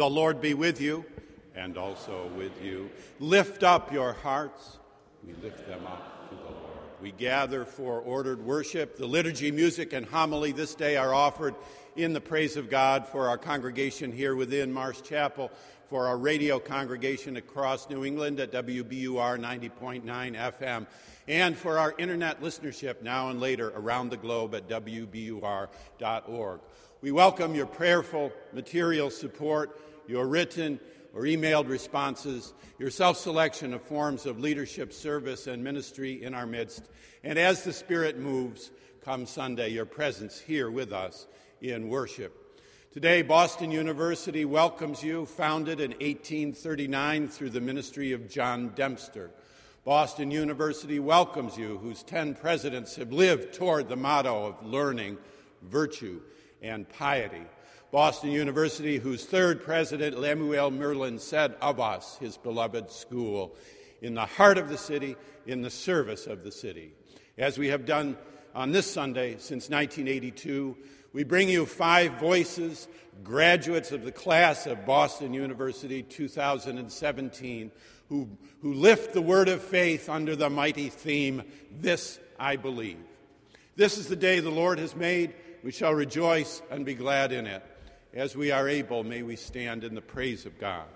The Lord be with you and also with you. Lift up your hearts. We lift them up to the Lord. We gather for ordered worship. The liturgy, music, and homily this day are offered in the praise of God for our congregation here within Marsh Chapel, for our radio congregation across New England at WBUR 90.9 FM, and for our internet listenership now and later around the globe at WBUR.org. We welcome your prayerful material support, your written or emailed responses, your self selection of forms of leadership, service, and ministry in our midst. And as the Spirit moves, come Sunday, your presence here with us in worship. Today, Boston University welcomes you, founded in 1839 through the ministry of John Dempster. Boston University welcomes you, whose 10 presidents have lived toward the motto of learning, virtue, and piety. Boston University, whose third president, Lemuel Murlin, said of us, his beloved school, in the heart of the city, in the service of the city. As we have done on this Sunday since 1982, we bring you five voices, graduates of the class of Boston University 2017, who, who lift the word of faith under the mighty theme, This I Believe. This is the day the Lord has made. We shall rejoice and be glad in it. As we are able, may we stand in the praise of God.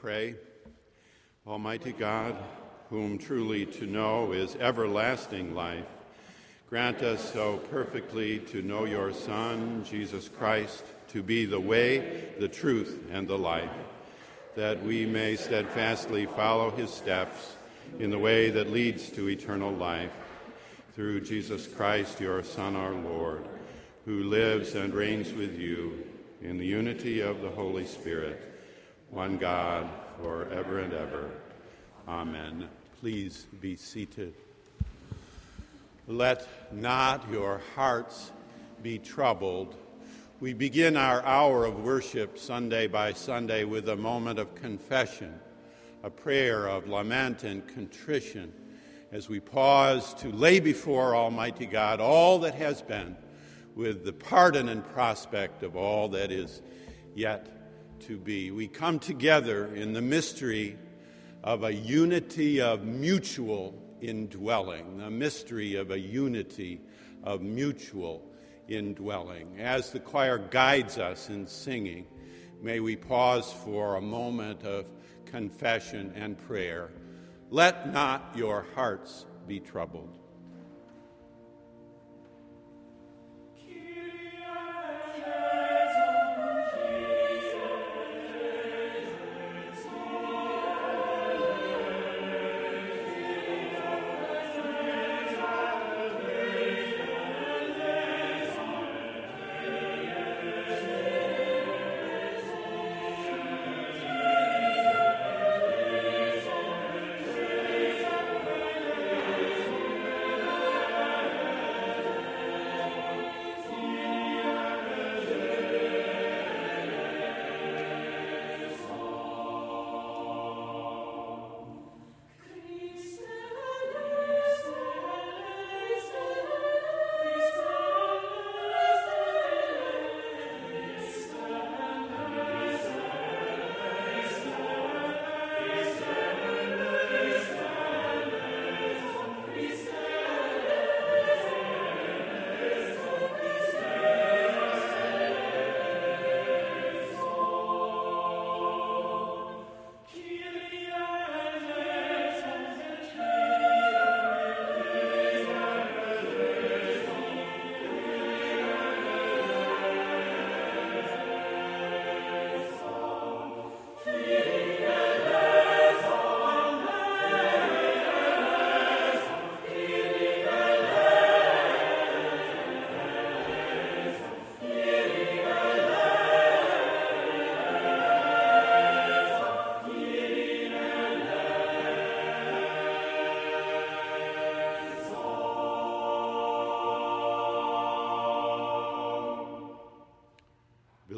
Pray. Almighty God, whom truly to know is everlasting life, grant us so perfectly to know your Son, Jesus Christ, to be the way, the truth, and the life, that we may steadfastly follow his steps in the way that leads to eternal life. Through Jesus Christ, your Son, our Lord, who lives and reigns with you in the unity of the Holy Spirit, one God, forever and ever. Amen. Please be seated. Let not your hearts be troubled. We begin our hour of worship Sunday by Sunday with a moment of confession, a prayer of lament and contrition as we pause to lay before Almighty God all that has been with the pardon and prospect of all that is yet to be. We come together in the mystery of a unity of mutual indwelling, the mystery of a unity of mutual indwelling. As the choir guides us in singing, may we pause for a moment of confession and prayer. Let not your hearts be troubled.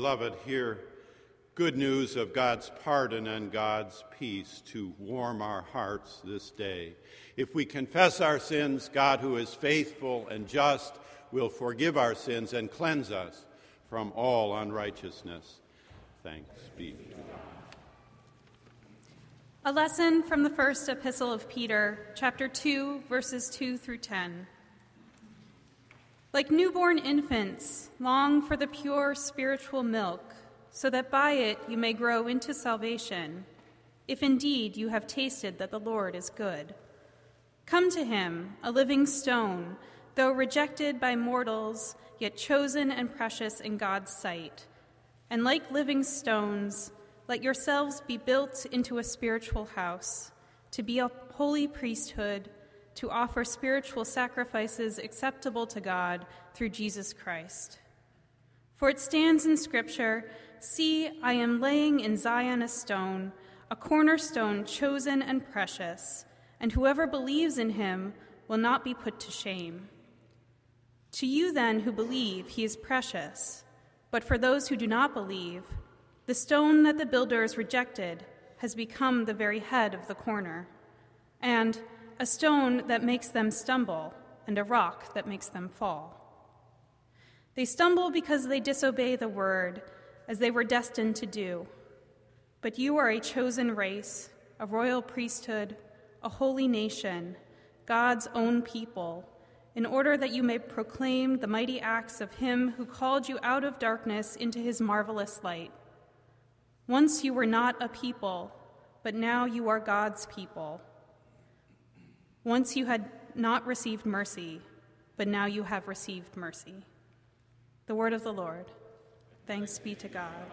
Beloved, hear good news of God's pardon and God's peace to warm our hearts this day. If we confess our sins, God, who is faithful and just, will forgive our sins and cleanse us from all unrighteousness. Thanks be to God. A lesson from the first epistle of Peter, chapter 2, verses 2 through 10. Like newborn infants, long for the pure spiritual milk, so that by it you may grow into salvation, if indeed you have tasted that the Lord is good. Come to him, a living stone, though rejected by mortals, yet chosen and precious in God's sight. And like living stones, let yourselves be built into a spiritual house, to be a holy priesthood to offer spiritual sacrifices acceptable to God through Jesus Christ. For it stands in Scripture See, I am laying in Zion a stone, a cornerstone chosen and precious, and whoever believes in him will not be put to shame. To you, then, who believe, he is precious. But for those who do not believe, the stone that the builders rejected has become the very head of the corner. And a stone that makes them stumble, and a rock that makes them fall. They stumble because they disobey the word, as they were destined to do. But you are a chosen race, a royal priesthood, a holy nation, God's own people, in order that you may proclaim the mighty acts of him who called you out of darkness into his marvelous light. Once you were not a people, but now you are God's people. Once you had not received mercy, but now you have received mercy. The word of the Lord. Thanks be to God.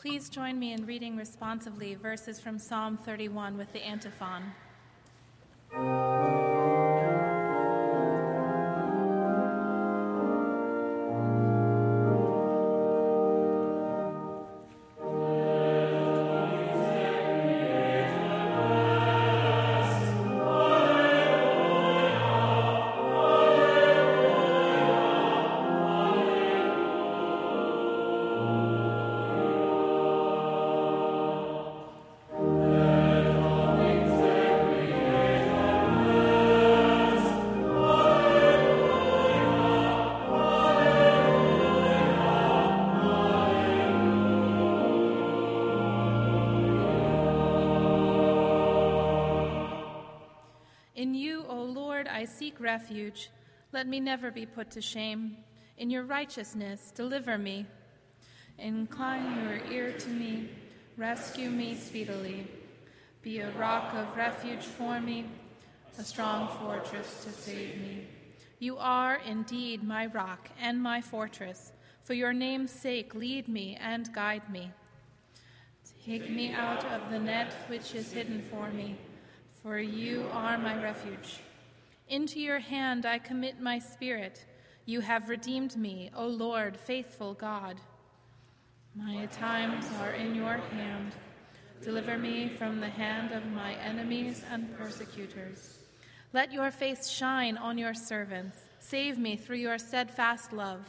Please join me in reading responsively verses from Psalm 31 with the antiphon. Seek refuge. Let me never be put to shame. In your righteousness, deliver me. Incline your ear to me. Rescue me speedily. Be a rock of refuge for me, a strong fortress to save me. You are indeed my rock and my fortress, For your name's sake, lead me and guide me. Take me out of the net which is hidden for me, for you are my refuge. Into your hand I commit my spirit. You have redeemed me, O Lord, faithful God. My times are in your hand. Deliver me from the hand of my enemies and persecutors. Let your face shine on your servants. Save me through your steadfast love.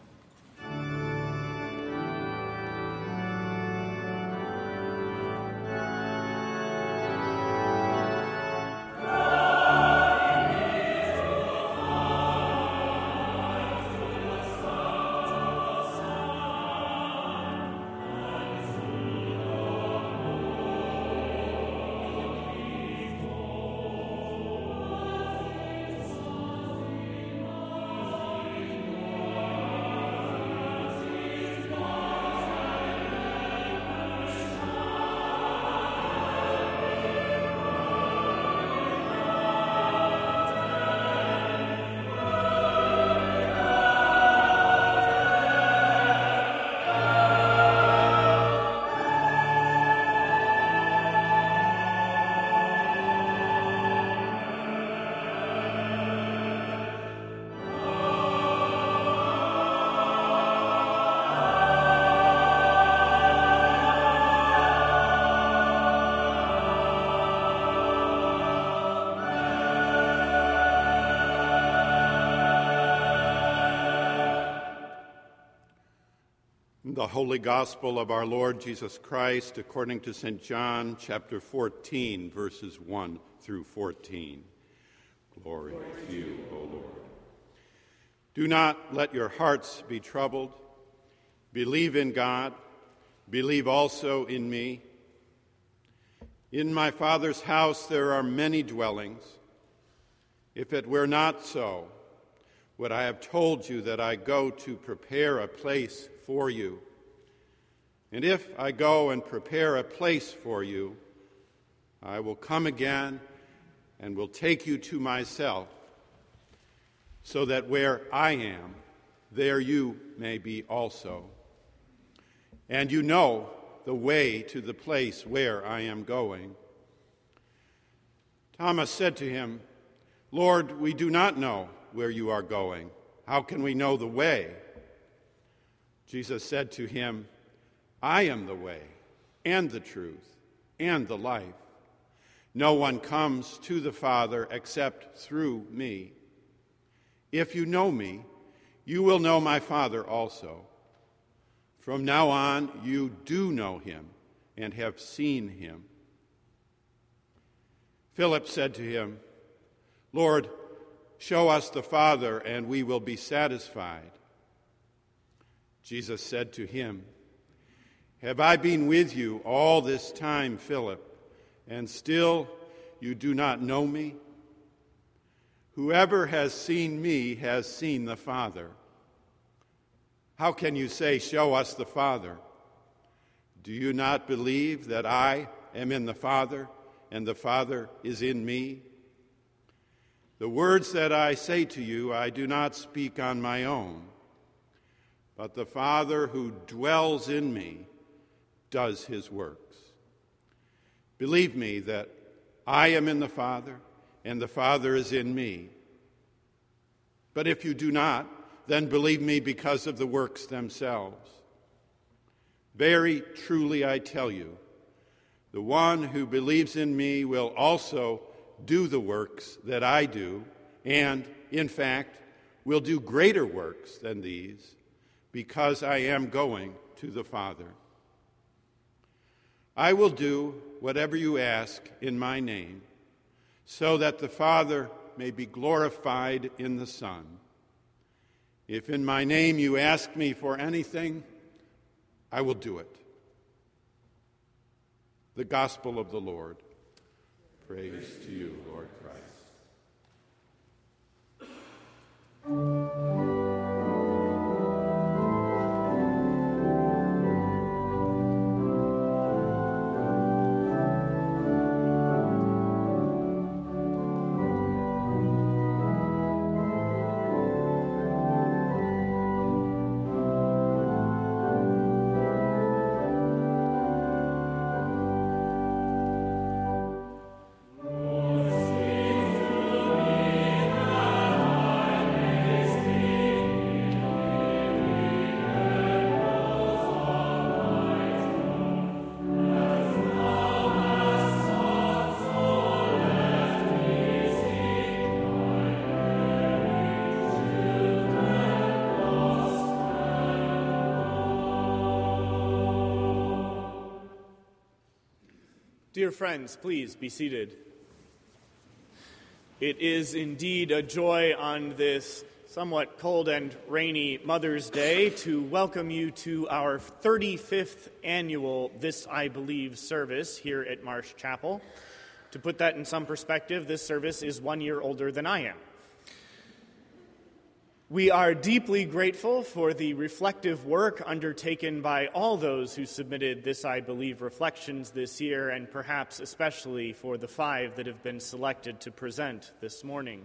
The Holy Gospel of our Lord Jesus Christ according to St. John, chapter 14, verses 1 through 14. Glory to you, O Lord. Do not let your hearts be troubled. Believe in God. Believe also in me. In my Father's house there are many dwellings. If it were not so, would I have told you that I go to prepare a place for you? And if I go and prepare a place for you, I will come again and will take you to myself, so that where I am, there you may be also. And you know the way to the place where I am going. Thomas said to him, Lord, we do not know where you are going. How can we know the way? Jesus said to him, I am the way and the truth and the life. No one comes to the Father except through me. If you know me, you will know my Father also. From now on, you do know him and have seen him. Philip said to him, Lord, show us the Father, and we will be satisfied. Jesus said to him, Have I been with you all this time, Philip, and still you do not know me? Whoever has seen me has seen the Father. How can you say, Show us the Father? Do you not believe that I am in the Father and the Father is in me? The words that I say to you, I do not speak on my own, but the Father who dwells in me does his works. Believe me that I am in the Father and the Father is in me. But if you do not, then believe me because of the works themselves. Very truly I tell you, the one who believes in me will also do the works that I do, and, in fact, will do greater works than these, because I am going to the Father. I will do whatever you ask in my name, so that the Father may be glorified in the Son. If in my name you ask me for anything, I will do it. The Gospel of the Lord. Praise to you, Lord Christ. Dear friends, please be seated. It is indeed a joy on this somewhat cold and rainy Mother's Day to welcome you to our 35th annual This I Believe service here at Marsh Chapel. To put that in some perspective, this service is one year older than I am. We are deeply grateful for the reflective work undertaken by all those who submitted This I Believe reflections this year, and perhaps especially for the five that have been selected to present this morning.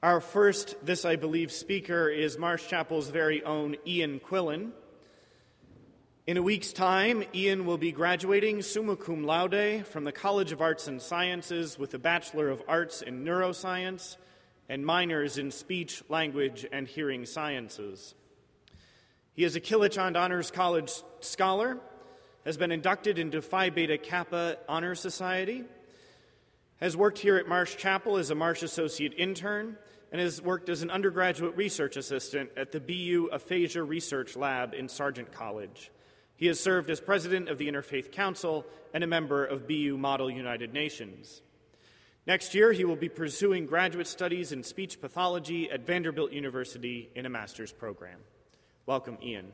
Our first This I Believe speaker is Marsh Chapel's very own Ian Quillen. In a week's time, Ian will be graduating summa cum laude from the College of Arts and Sciences with a Bachelor of Arts in Neuroscience and minors in speech, language, and hearing sciences. He is a Kilachand Honors College scholar, has been inducted into Phi Beta Kappa Honor Society, has worked here at Marsh Chapel as a Marsh Associate Intern, and has worked as an undergraduate research assistant at the BU Aphasia Research Lab in Sargent College. He has served as president of the Interfaith Council and a member of BU Model United Nations. Next year, he will be pursuing graduate studies in speech pathology at Vanderbilt University in a master's program. Welcome, Ian.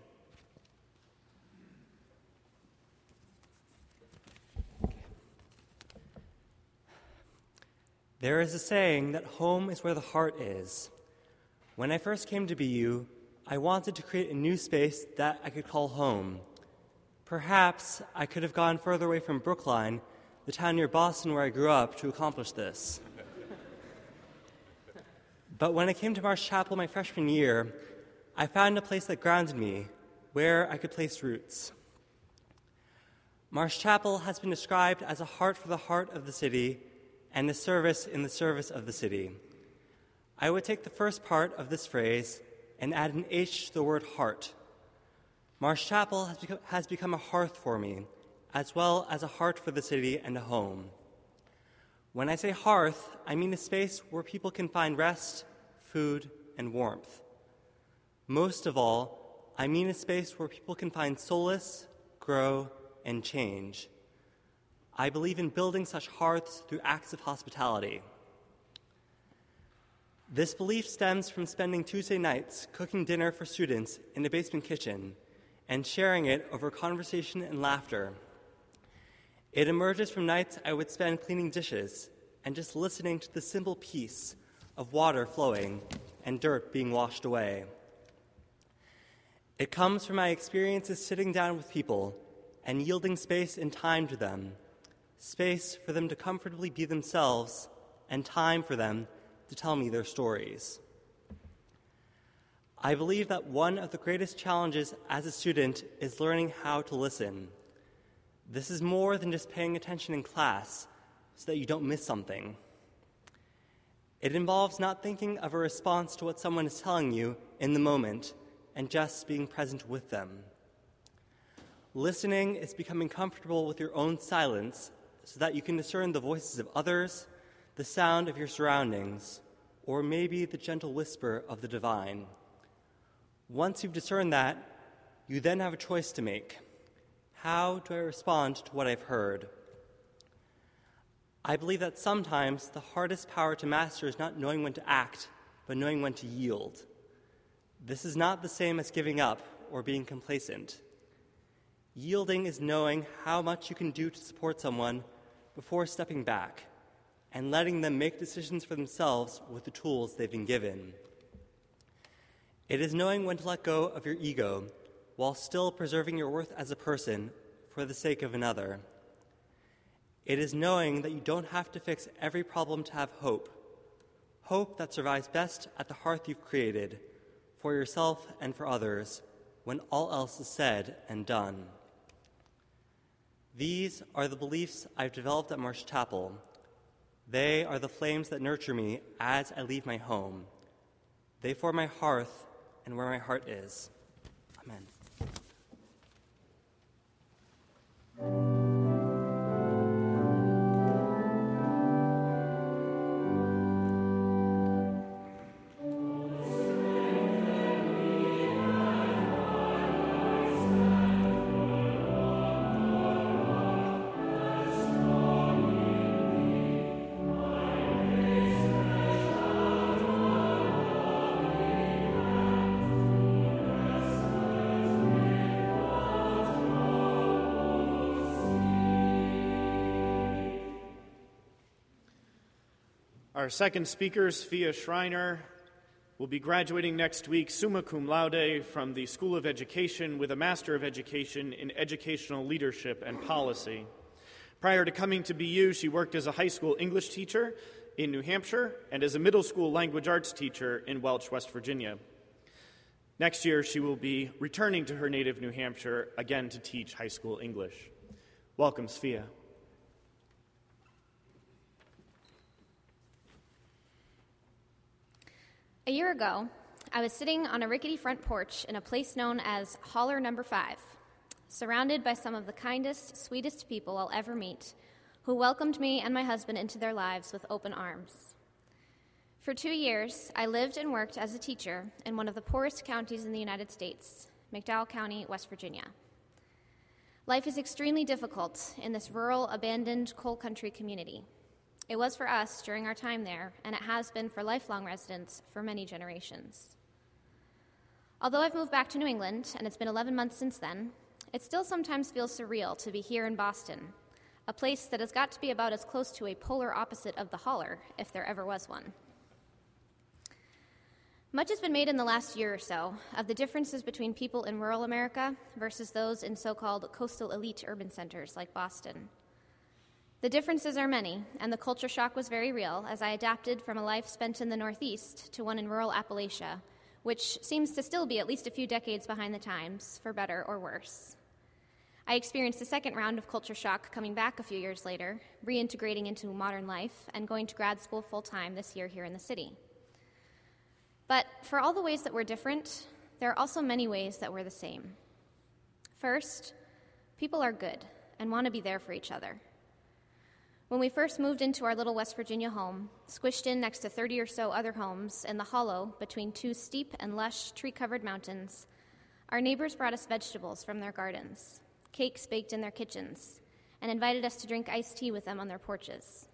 There is a saying that home is where the heart is. When I first came to BU, I wanted to create a new space that I could call home. Perhaps I could have gone further away from Brookline the town near Boston where I grew up, to accomplish this. but when I came to Marsh Chapel my freshman year, I found a place that grounded me, where I could place roots. Marsh Chapel has been described as a heart for the heart of the city and a service in the service of the city. I would take the first part of this phrase and add an H to the word heart. Marsh Chapel has become, has become a hearth for me, as well as a heart for the city and a home. When I say hearth, I mean a space where people can find rest, food, and warmth. Most of all, I mean a space where people can find solace, grow, and change. I believe in building such hearths through acts of hospitality. This belief stems from spending Tuesday nights cooking dinner for students in a basement kitchen and sharing it over conversation and laughter. It emerges from nights I would spend cleaning dishes and just listening to the simple peace of water flowing and dirt being washed away. It comes from my experiences sitting down with people and yielding space and time to them, space for them to comfortably be themselves, and time for them to tell me their stories. I believe that one of the greatest challenges as a student is learning how to listen this is more than just paying attention in class so that you don't miss something. It involves not thinking of a response to what someone is telling you in the moment and just being present with them. Listening is becoming comfortable with your own silence so that you can discern the voices of others, the sound of your surroundings, or maybe the gentle whisper of the divine. Once you've discerned that, you then have a choice to make. How do I respond to what I've heard? I believe that sometimes the hardest power to master is not knowing when to act, but knowing when to yield. This is not the same as giving up or being complacent. Yielding is knowing how much you can do to support someone before stepping back and letting them make decisions for themselves with the tools they've been given. It is knowing when to let go of your ego while still preserving your worth as a person for the sake of another. It is knowing that you don't have to fix every problem to have hope, hope that survives best at the hearth you've created for yourself and for others when all else is said and done. These are the beliefs I've developed at Marsh Chapel. They are the flames that nurture me as I leave my home. They form my hearth and where my heart is. Amen. Thank you. Our second speaker, Svea Schreiner, will be graduating next week summa cum laude from the School of Education with a Master of Education in Educational Leadership and Policy. Prior to coming to BU, she worked as a high school English teacher in New Hampshire and as a middle school language arts teacher in Welch, West Virginia. Next year, she will be returning to her native New Hampshire again to teach high school English. Welcome, Svea. A year ago, I was sitting on a rickety front porch in a place known as Holler Number Five, surrounded by some of the kindest, sweetest people I'll ever meet, who welcomed me and my husband into their lives with open arms. For two years, I lived and worked as a teacher in one of the poorest counties in the United States, McDowell County, West Virginia. Life is extremely difficult in this rural, abandoned coal country community. It was for us during our time there, and it has been for lifelong residents for many generations. Although I've moved back to New England, and it's been 11 months since then, it still sometimes feels surreal to be here in Boston, a place that has got to be about as close to a polar opposite of the holler, if there ever was one. Much has been made in the last year or so of the differences between people in rural America versus those in so called coastal elite urban centers like Boston. The differences are many, and the culture shock was very real as I adapted from a life spent in the Northeast to one in rural Appalachia, which seems to still be at least a few decades behind the times, for better or worse. I experienced the second round of culture shock coming back a few years later, reintegrating into modern life, and going to grad school full time this year here in the city. But for all the ways that we're different, there are also many ways that we're the same. First, people are good and want to be there for each other. When we first moved into our little West Virginia home, squished in next to 30 or so other homes in the hollow between two steep and lush tree covered mountains, our neighbors brought us vegetables from their gardens, cakes baked in their kitchens, and invited us to drink iced tea with them on their porches.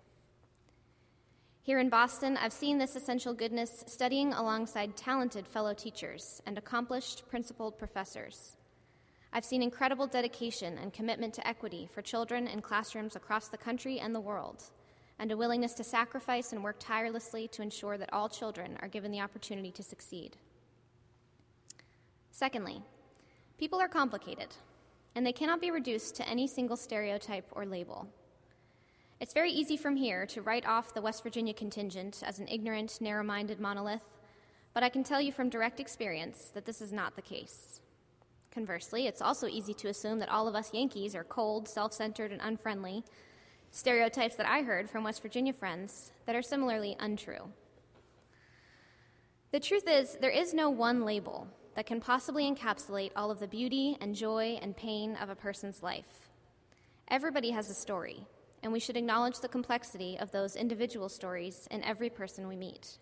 Here in Boston, I've seen this essential goodness studying alongside talented fellow teachers and accomplished principled professors. I've seen incredible dedication and commitment to equity for children in classrooms across the country and the world, and a willingness to sacrifice and work tirelessly to ensure that all children are given the opportunity to succeed. Secondly, people are complicated, and they cannot be reduced to any single stereotype or label. It's very easy from here to write off the West Virginia contingent as an ignorant, narrow minded monolith, but I can tell you from direct experience that this is not the case. Conversely, it's also easy to assume that all of us Yankees are cold, self centered, and unfriendly, stereotypes that I heard from West Virginia friends that are similarly untrue. The truth is, there is no one label that can possibly encapsulate all of the beauty and joy and pain of a person's life. Everybody has a story, and we should acknowledge the complexity of those individual stories in every person we meet.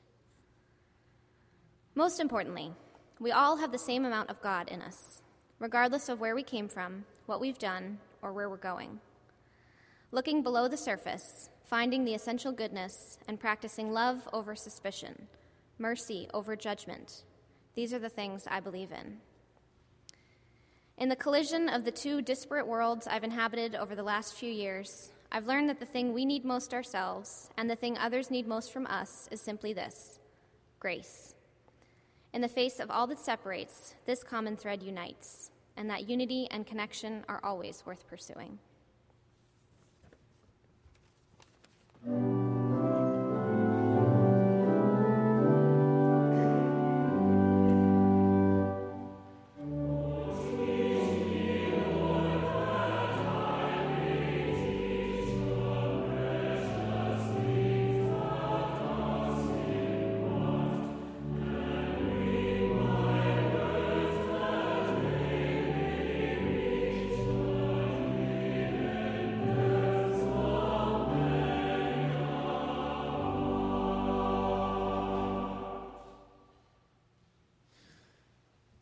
Most importantly, we all have the same amount of God in us regardless of where we came from, what we've done, or where we're going. Looking below the surface, finding the essential goodness, and practicing love over suspicion, mercy over judgment. These are the things I believe in. In the collision of the two disparate worlds I've inhabited over the last few years, I've learned that the thing we need most ourselves and the thing others need most from us is simply this grace. In the face of all that separates, this common thread unites, and that unity and connection are always worth pursuing.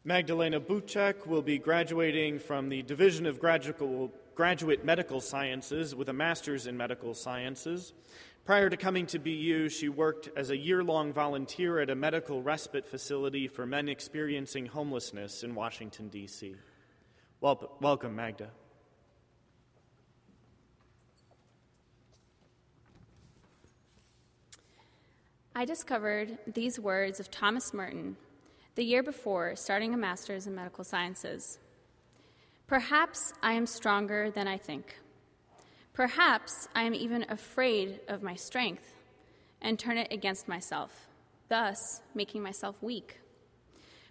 Magdalena Buczek will be graduating from the Division of Graduate Medical Sciences with a master's in medical sciences. Prior to coming to BU, she worked as a year long volunteer at a medical respite facility for men experiencing homelessness in Washington, D.C. Wel- welcome, Magda. I discovered these words of Thomas Merton the year before starting a master's in medical sciences. Perhaps I am stronger than I think. Perhaps I am even afraid of my strength and turn it against myself, thus making myself weak.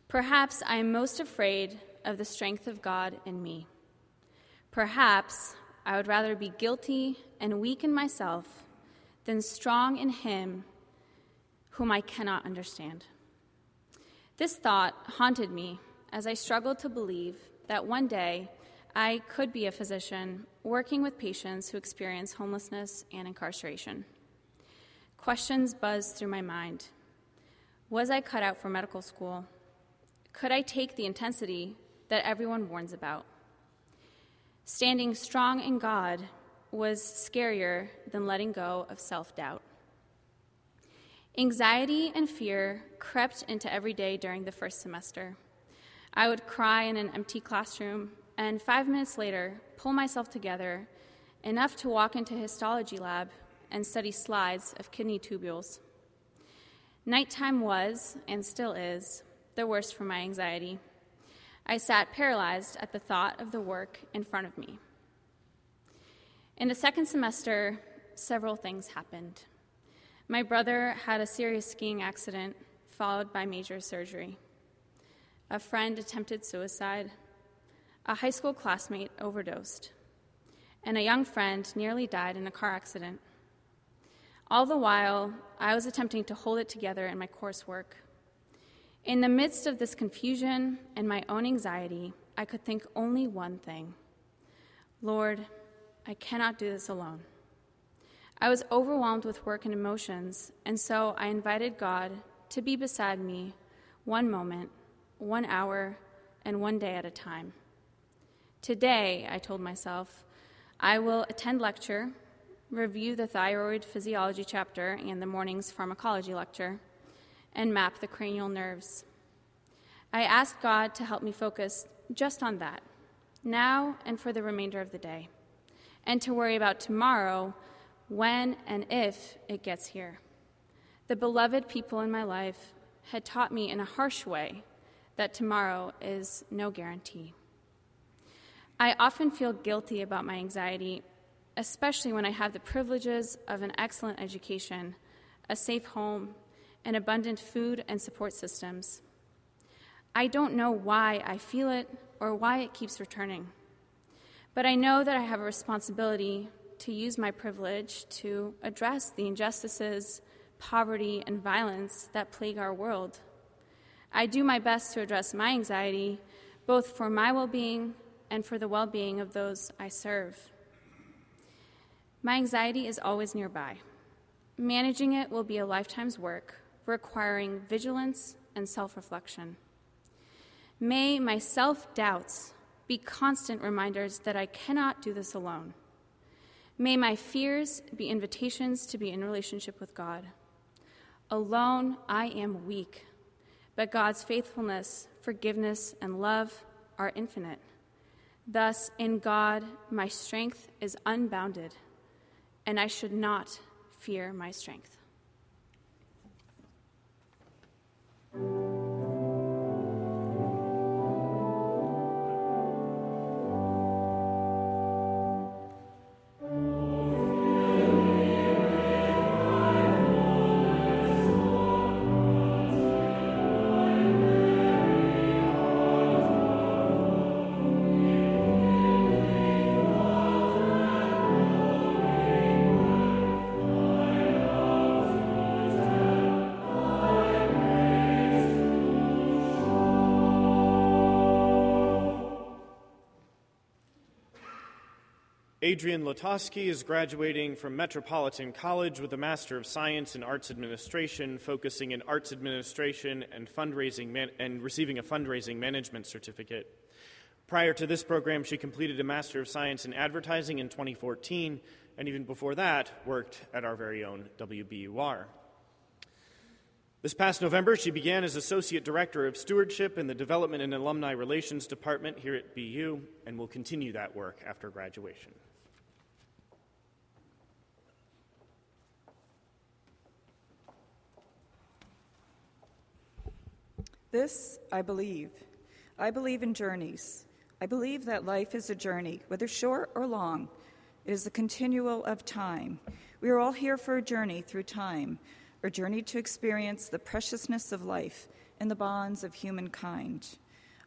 Perhaps I am most afraid of the strength of God in me. Perhaps I would rather be guilty and weak in myself than strong in Him whom I cannot understand. This thought haunted me as I struggled to believe that one day I could be a physician working with patients who experience homelessness and incarceration. Questions buzzed through my mind. Was I cut out for medical school? Could I take the intensity that everyone warns about? Standing strong in God was scarier than letting go of self doubt. Anxiety and fear crept into every day during the first semester. I would cry in an empty classroom, and five minutes later, pull myself together enough to walk into histology lab and study slides of kidney tubules. Nighttime was, and still is, the worst for my anxiety. I sat paralyzed at the thought of the work in front of me. In the second semester, several things happened. My brother had a serious skiing accident, followed by major surgery. A friend attempted suicide. A high school classmate overdosed. And a young friend nearly died in a car accident. All the while, I was attempting to hold it together in my coursework. In the midst of this confusion and my own anxiety, I could think only one thing Lord, I cannot do this alone. I was overwhelmed with work and emotions, and so I invited God to be beside me one moment, one hour, and one day at a time. Today, I told myself, I will attend lecture, review the thyroid physiology chapter and the morning's pharmacology lecture, and map the cranial nerves. I asked God to help me focus just on that, now and for the remainder of the day, and to worry about tomorrow when and if it gets here. The beloved people in my life had taught me in a harsh way that tomorrow is no guarantee. I often feel guilty about my anxiety, especially when I have the privileges of an excellent education, a safe home, and abundant food and support systems. I don't know why I feel it or why it keeps returning, but I know that I have a responsibility to use my privilege to address the injustices, poverty, and violence that plague our world. I do my best to address my anxiety, both for my well being and for the well being of those I serve. My anxiety is always nearby. Managing it will be a lifetime's work, requiring vigilance and self reflection. May my self doubts be constant reminders that I cannot do this alone May my fears be invitations to be in relationship with God. Alone, I am weak, but God's faithfulness, forgiveness, and love are infinite. Thus, in God, my strength is unbounded, and I should not fear my strength. Adrienne Lotoski is graduating from Metropolitan College with a Master of Science in Arts Administration, focusing in arts administration and fundraising man- and receiving a fundraising management certificate. Prior to this program, she completed a Master of Science in Advertising in 2014, and even before that, worked at our very own WBUR. This past November, she began as Associate Director of Stewardship in the Development and Alumni Relations Department here at BU and will continue that work after graduation. This I believe. I believe in journeys. I believe that life is a journey, whether short or long. It is a continual of time. We are all here for a journey through time, a journey to experience the preciousness of life and the bonds of humankind.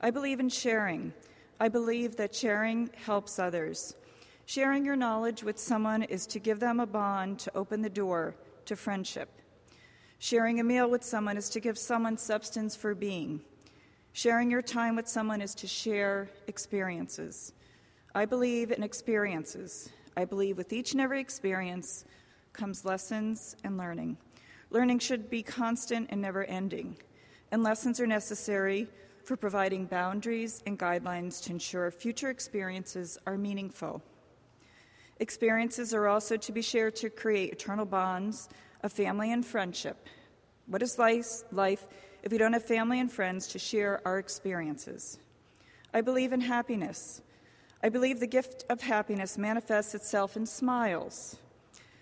I believe in sharing. I believe that sharing helps others. Sharing your knowledge with someone is to give them a bond to open the door to friendship. Sharing a meal with someone is to give someone substance for being. Sharing your time with someone is to share experiences. I believe in experiences. I believe with each and every experience comes lessons and learning. Learning should be constant and never ending, and lessons are necessary for providing boundaries and guidelines to ensure future experiences are meaningful. Experiences are also to be shared to create eternal bonds of family and friendship. What is life, if we don't have family and friends to share our experiences? I believe in happiness. I believe the gift of happiness manifests itself in smiles.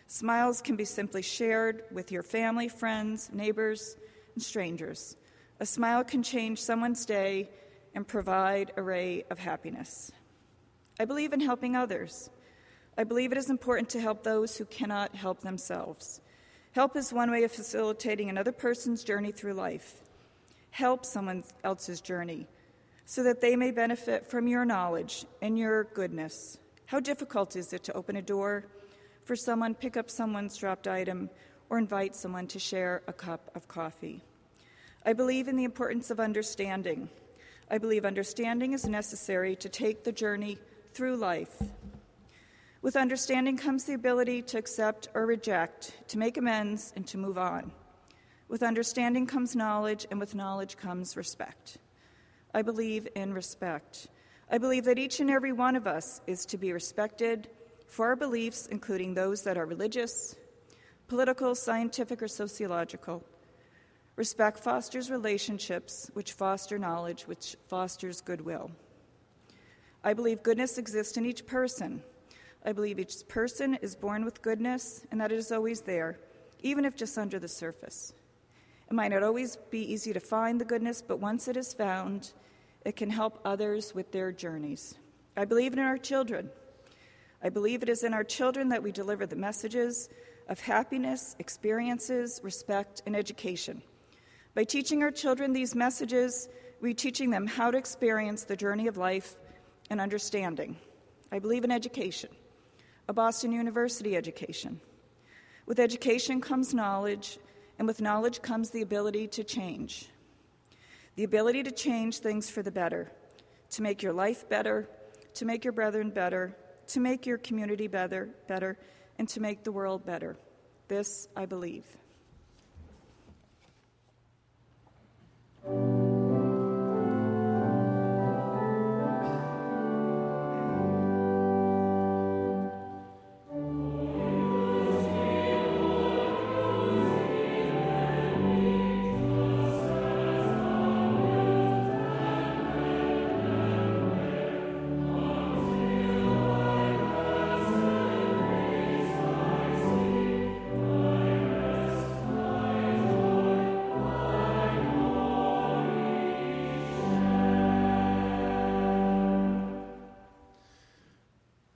Smiles can be simply shared with your family, friends, neighbors, and strangers. A smile can change someone's day and provide a ray of happiness. I believe in helping others. I believe it is important to help those who cannot help themselves. Help is one way of facilitating another person's journey through life. Help someone else's journey so that they may benefit from your knowledge and your goodness. How difficult is it to open a door for someone, pick up someone's dropped item, or invite someone to share a cup of coffee? I believe in the importance of understanding. I believe understanding is necessary to take the journey through life. With understanding comes the ability to accept or reject, to make amends, and to move on. With understanding comes knowledge, and with knowledge comes respect. I believe in respect. I believe that each and every one of us is to be respected for our beliefs, including those that are religious, political, scientific, or sociological. Respect fosters relationships, which foster knowledge, which fosters goodwill. I believe goodness exists in each person, I believe each person is born with goodness and that it is always there, even if just under the surface. It might not always be easy to find the goodness, but once it is found, it can help others with their journeys. I believe in our children. I believe it is in our children that we deliver the messages of happiness, experiences, respect, and education. By teaching our children these messages, we're teaching them how to experience the journey of life and understanding. I believe in education a Boston University education. With education comes knowledge, and with knowledge comes the ability to change. The ability to change things for the better, to make your life better, to make your brethren better, to make your community better, better, and to make the world better. This I believe.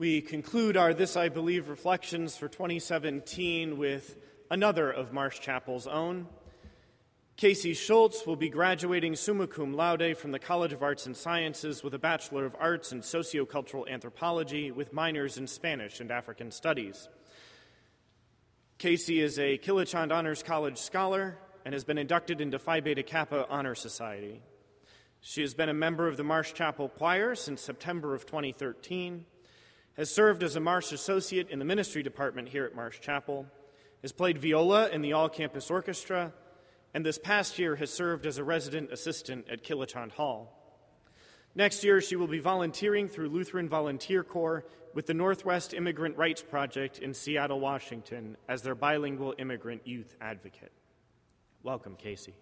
We conclude our This I Believe reflections for 2017 with another of Marsh Chapel's own. Kasey Shultz will be graduating summa cum laude from the College of Arts and Sciences with a Bachelor of Arts in Sociocultural Anthropology with minors in Spanish and African Studies. Kasey is a Kilachand Honors College scholar and has been inducted into Phi Beta Kappa Honor Society. She has been a member of the Marsh Chapel Choir since September of 2013 has served as a Marsh Associate in the Ministry Department here at Marsh Chapel, has played viola in the all campus orchestra, and this past year has served as a resident assistant at Kilachand Hall. Next year, she will be volunteering through Lutheran Volunteer Corps with the Northwest Immigrant Rights Project in Seattle, Washington, as their bilingual immigrant youth advocate. Welcome, Kasey.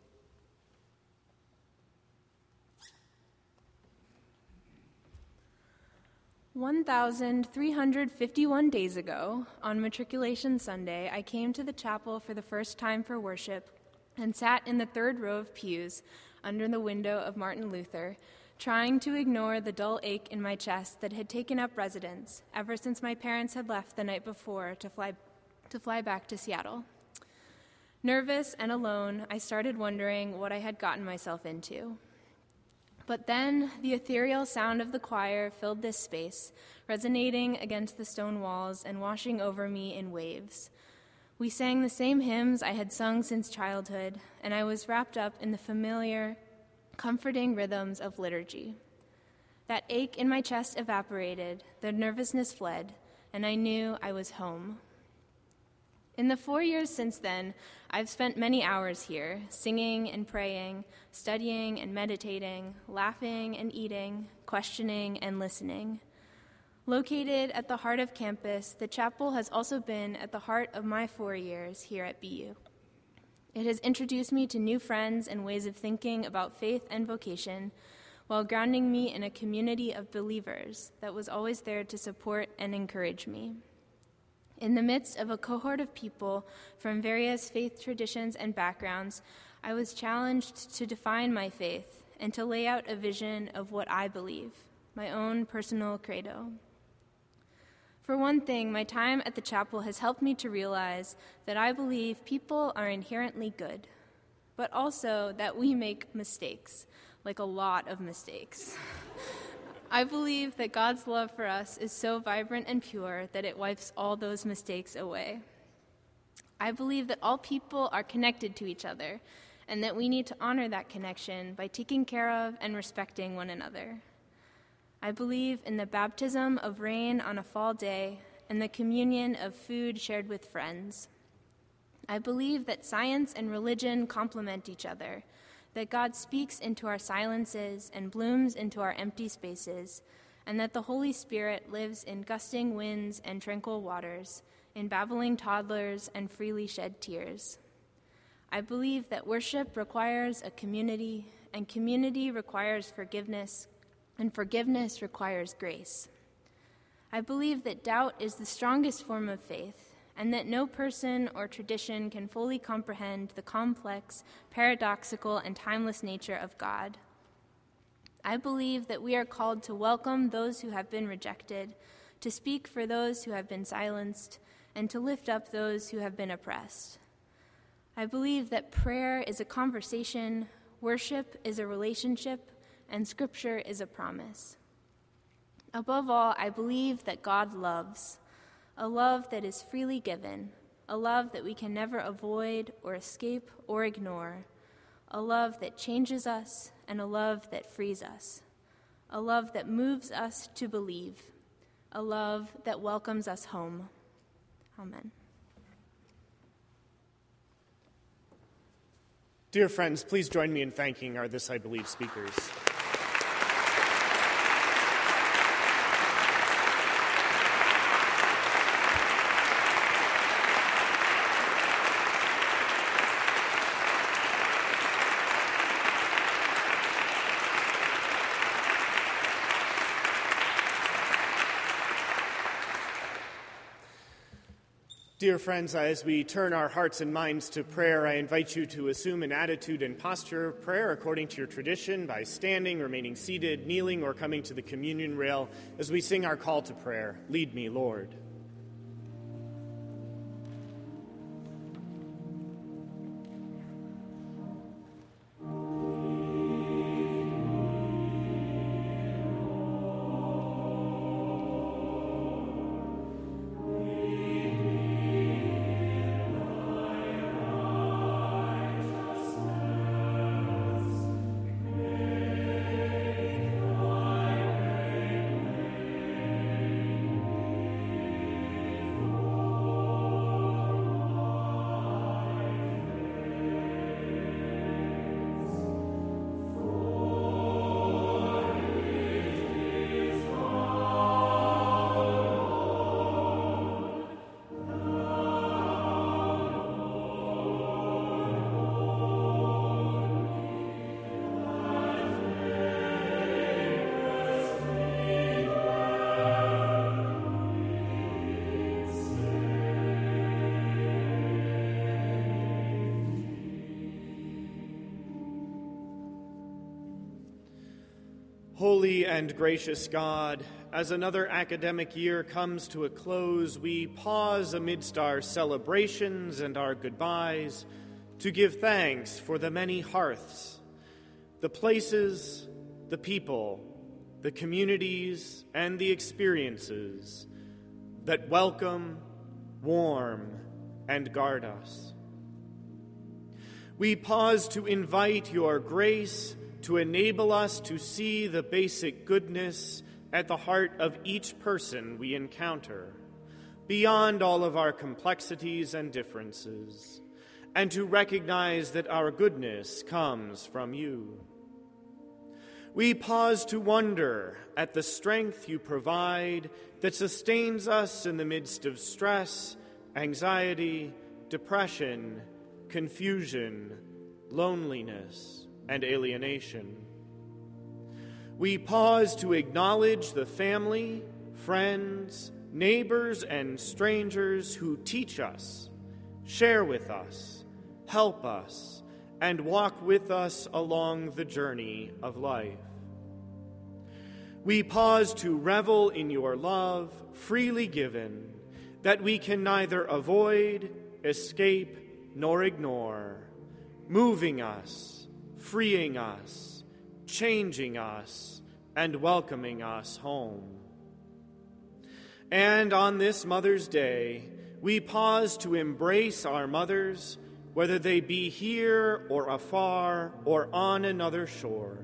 1,351 days ago, on Matriculation Sunday, I came to the chapel for the first time for worship and sat in the third row of pews under the window of Martin Luther, trying to ignore the dull ache in my chest that had taken up residence ever since my parents had left the night before to fly, to fly back to Seattle. Nervous and alone, I started wondering what I had gotten myself into. But then the ethereal sound of the choir filled this space, resonating against the stone walls and washing over me in waves. We sang the same hymns I had sung since childhood, and I was wrapped up in the familiar, comforting rhythms of liturgy. That ache in my chest evaporated, the nervousness fled, and I knew I was home. In the four years since then, I've spent many hours here, singing and praying, studying and meditating, laughing and eating, questioning and listening. Located at the heart of campus, the chapel has also been at the heart of my four years here at BU. It has introduced me to new friends and ways of thinking about faith and vocation, while grounding me in a community of believers that was always there to support and encourage me. In the midst of a cohort of people from various faith traditions and backgrounds, I was challenged to define my faith and to lay out a vision of what I believe, my own personal credo. For one thing, my time at the chapel has helped me to realize that I believe people are inherently good, but also that we make mistakes, like a lot of mistakes. I believe that God's love for us is so vibrant and pure that it wipes all those mistakes away. I believe that all people are connected to each other and that we need to honor that connection by taking care of and respecting one another. I believe in the baptism of rain on a fall day and the communion of food shared with friends. I believe that science and religion complement each other that God speaks into our silences and blooms into our empty spaces, and that the Holy Spirit lives in gusting winds and tranquil waters, in babbling toddlers and freely shed tears. I believe that worship requires a community, and community requires forgiveness, and forgiveness requires grace. I believe that doubt is the strongest form of faith, and that no person or tradition can fully comprehend the complex, paradoxical, and timeless nature of God. I believe that we are called to welcome those who have been rejected, to speak for those who have been silenced, and to lift up those who have been oppressed. I believe that prayer is a conversation, worship is a relationship, and scripture is a promise. Above all, I believe that God loves a love that is freely given, a love that we can never avoid or escape or ignore, a love that changes us, and a love that frees us, a love that moves us to believe, a love that welcomes us home. Amen. Dear friends, please join me in thanking our This I Believe speakers. Dear friends, as we turn our hearts and minds to prayer, I invite you to assume an attitude and posture of prayer according to your tradition by standing, remaining seated, kneeling, or coming to the communion rail as we sing our call to prayer Lead me, Lord. And gracious God, as another academic year comes to a close, we pause amidst our celebrations and our goodbyes to give thanks for the many hearths, the places, the people, the communities, and the experiences that welcome, warm, and guard us. We pause to invite your grace to enable us to see the basic goodness at the heart of each person we encounter, beyond all of our complexities and differences, and to recognize that our goodness comes from you. We pause to wonder at the strength you provide that sustains us in the midst of stress, anxiety, depression, confusion, loneliness and alienation. We pause to acknowledge the family, friends, neighbors, and strangers who teach us, share with us, help us, and walk with us along the journey of life. We pause to revel in your love, freely given, that we can neither avoid, escape, nor ignore, moving us freeing us, changing us, and welcoming us home. And on this Mother's Day, we pause to embrace our mothers, whether they be here or afar or on another shore,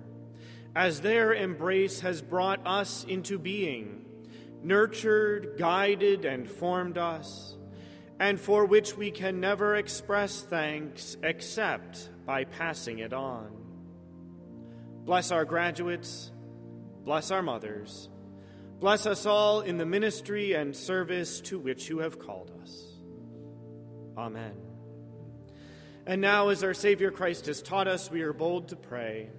as their embrace has brought us into being, nurtured, guided, and formed us, and for which we can never express thanks except by passing it on. Bless our graduates, bless our mothers, bless us all in the ministry and service to which you have called us. Amen. And now, as our Savior Christ has taught us, we are bold to pray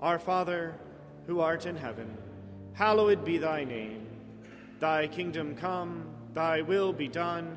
Our Father, who art in heaven, hallowed be thy name. Thy kingdom come, thy will be done,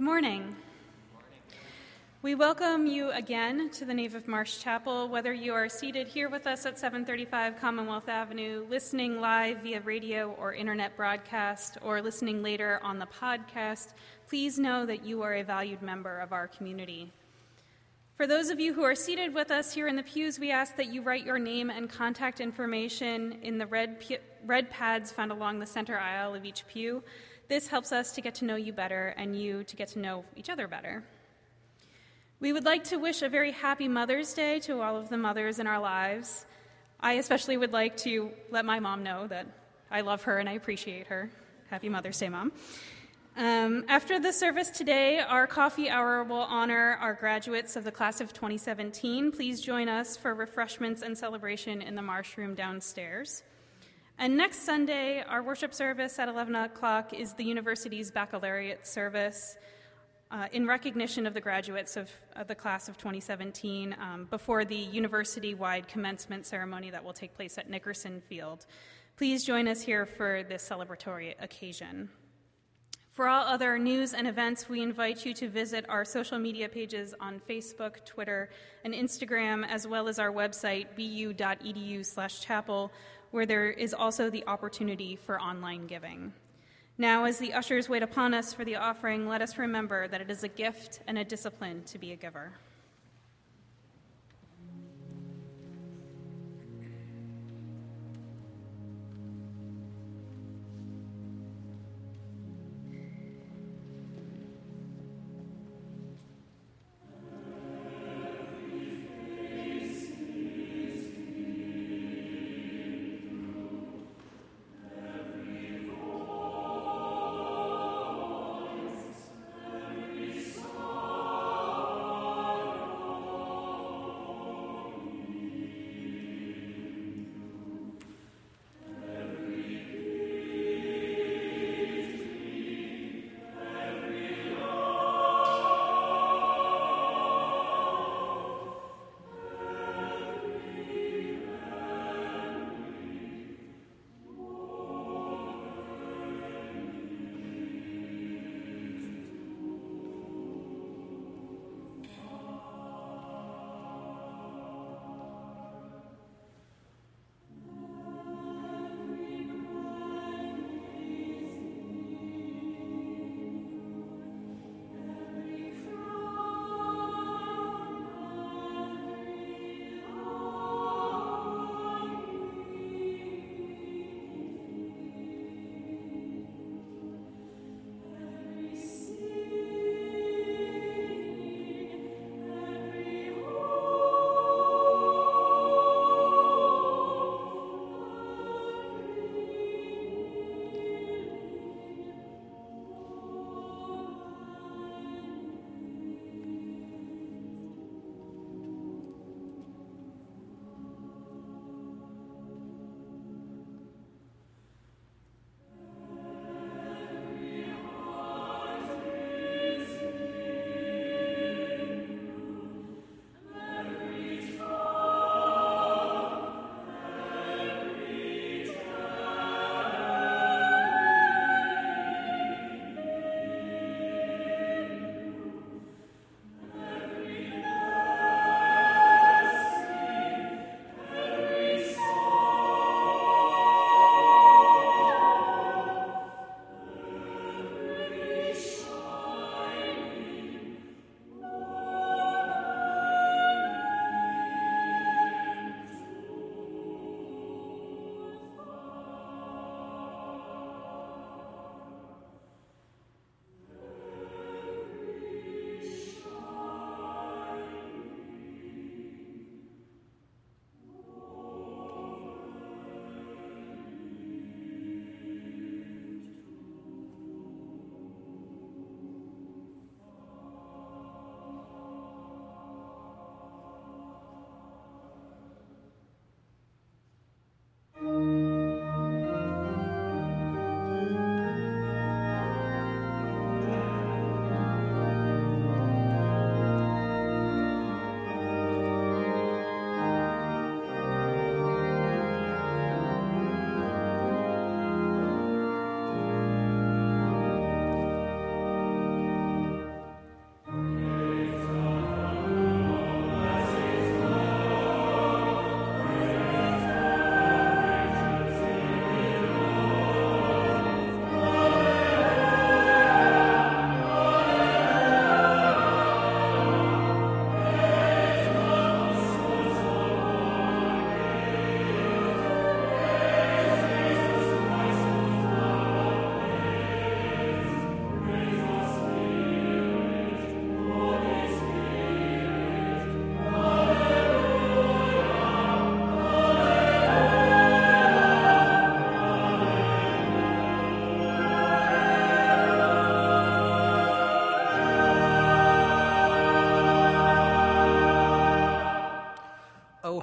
Good morning. We welcome you again to the nave of Marsh Chapel, whether you are seated here with us at 735 Commonwealth Avenue, listening live via radio or internet broadcast, or listening later on the podcast. Please know that you are a valued member of our community. For those of you who are seated with us here in the pews, we ask that you write your name and contact information in the red, red pads found along the center aisle of each pew. This helps us to get to know you better and you to get to know each other better. We would like to wish a very happy Mother's Day to all of the mothers in our lives. I especially would like to let my mom know that I love her and I appreciate her. Happy Mother's Day, Mom. Um, after the service today, our coffee hour will honor our graduates of the class of 2017. Please join us for refreshments and celebration in the Marsh Room downstairs. And next Sunday, our worship service at 11 o'clock is the university's baccalaureate service uh, in recognition of the graduates of, of the class of 2017 um, before the university wide commencement ceremony that will take place at Nickerson Field. Please join us here for this celebratory occasion. For all other news and events, we invite you to visit our social media pages on Facebook, Twitter, and Instagram, as well as our website, bu.edu/chapel, where there is also the opportunity for online giving. Now, as the ushers wait upon us for the offering, let us remember that it is a gift and a discipline to be a giver.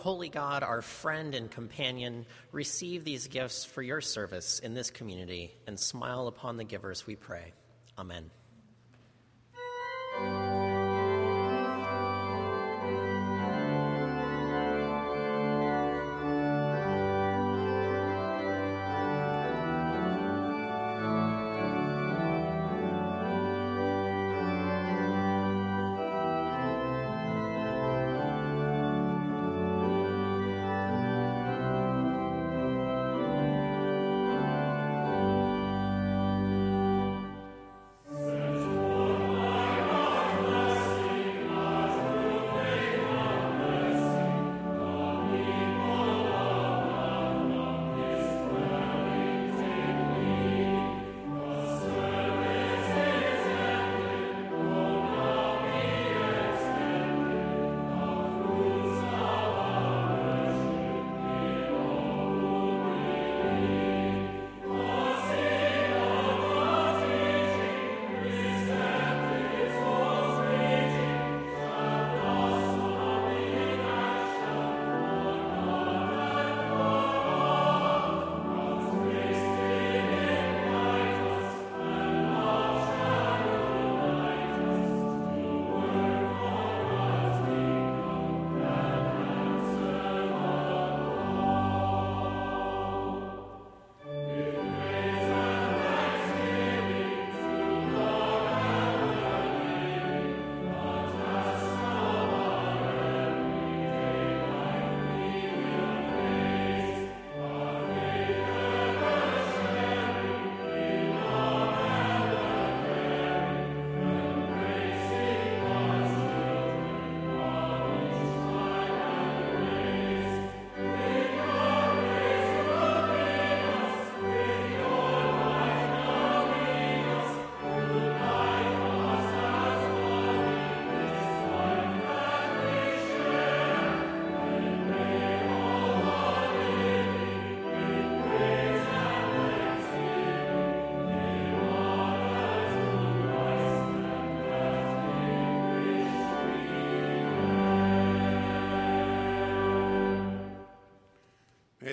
Holy God, our friend and companion, receive these gifts for your service in this community and smile upon the givers, we pray. Amen.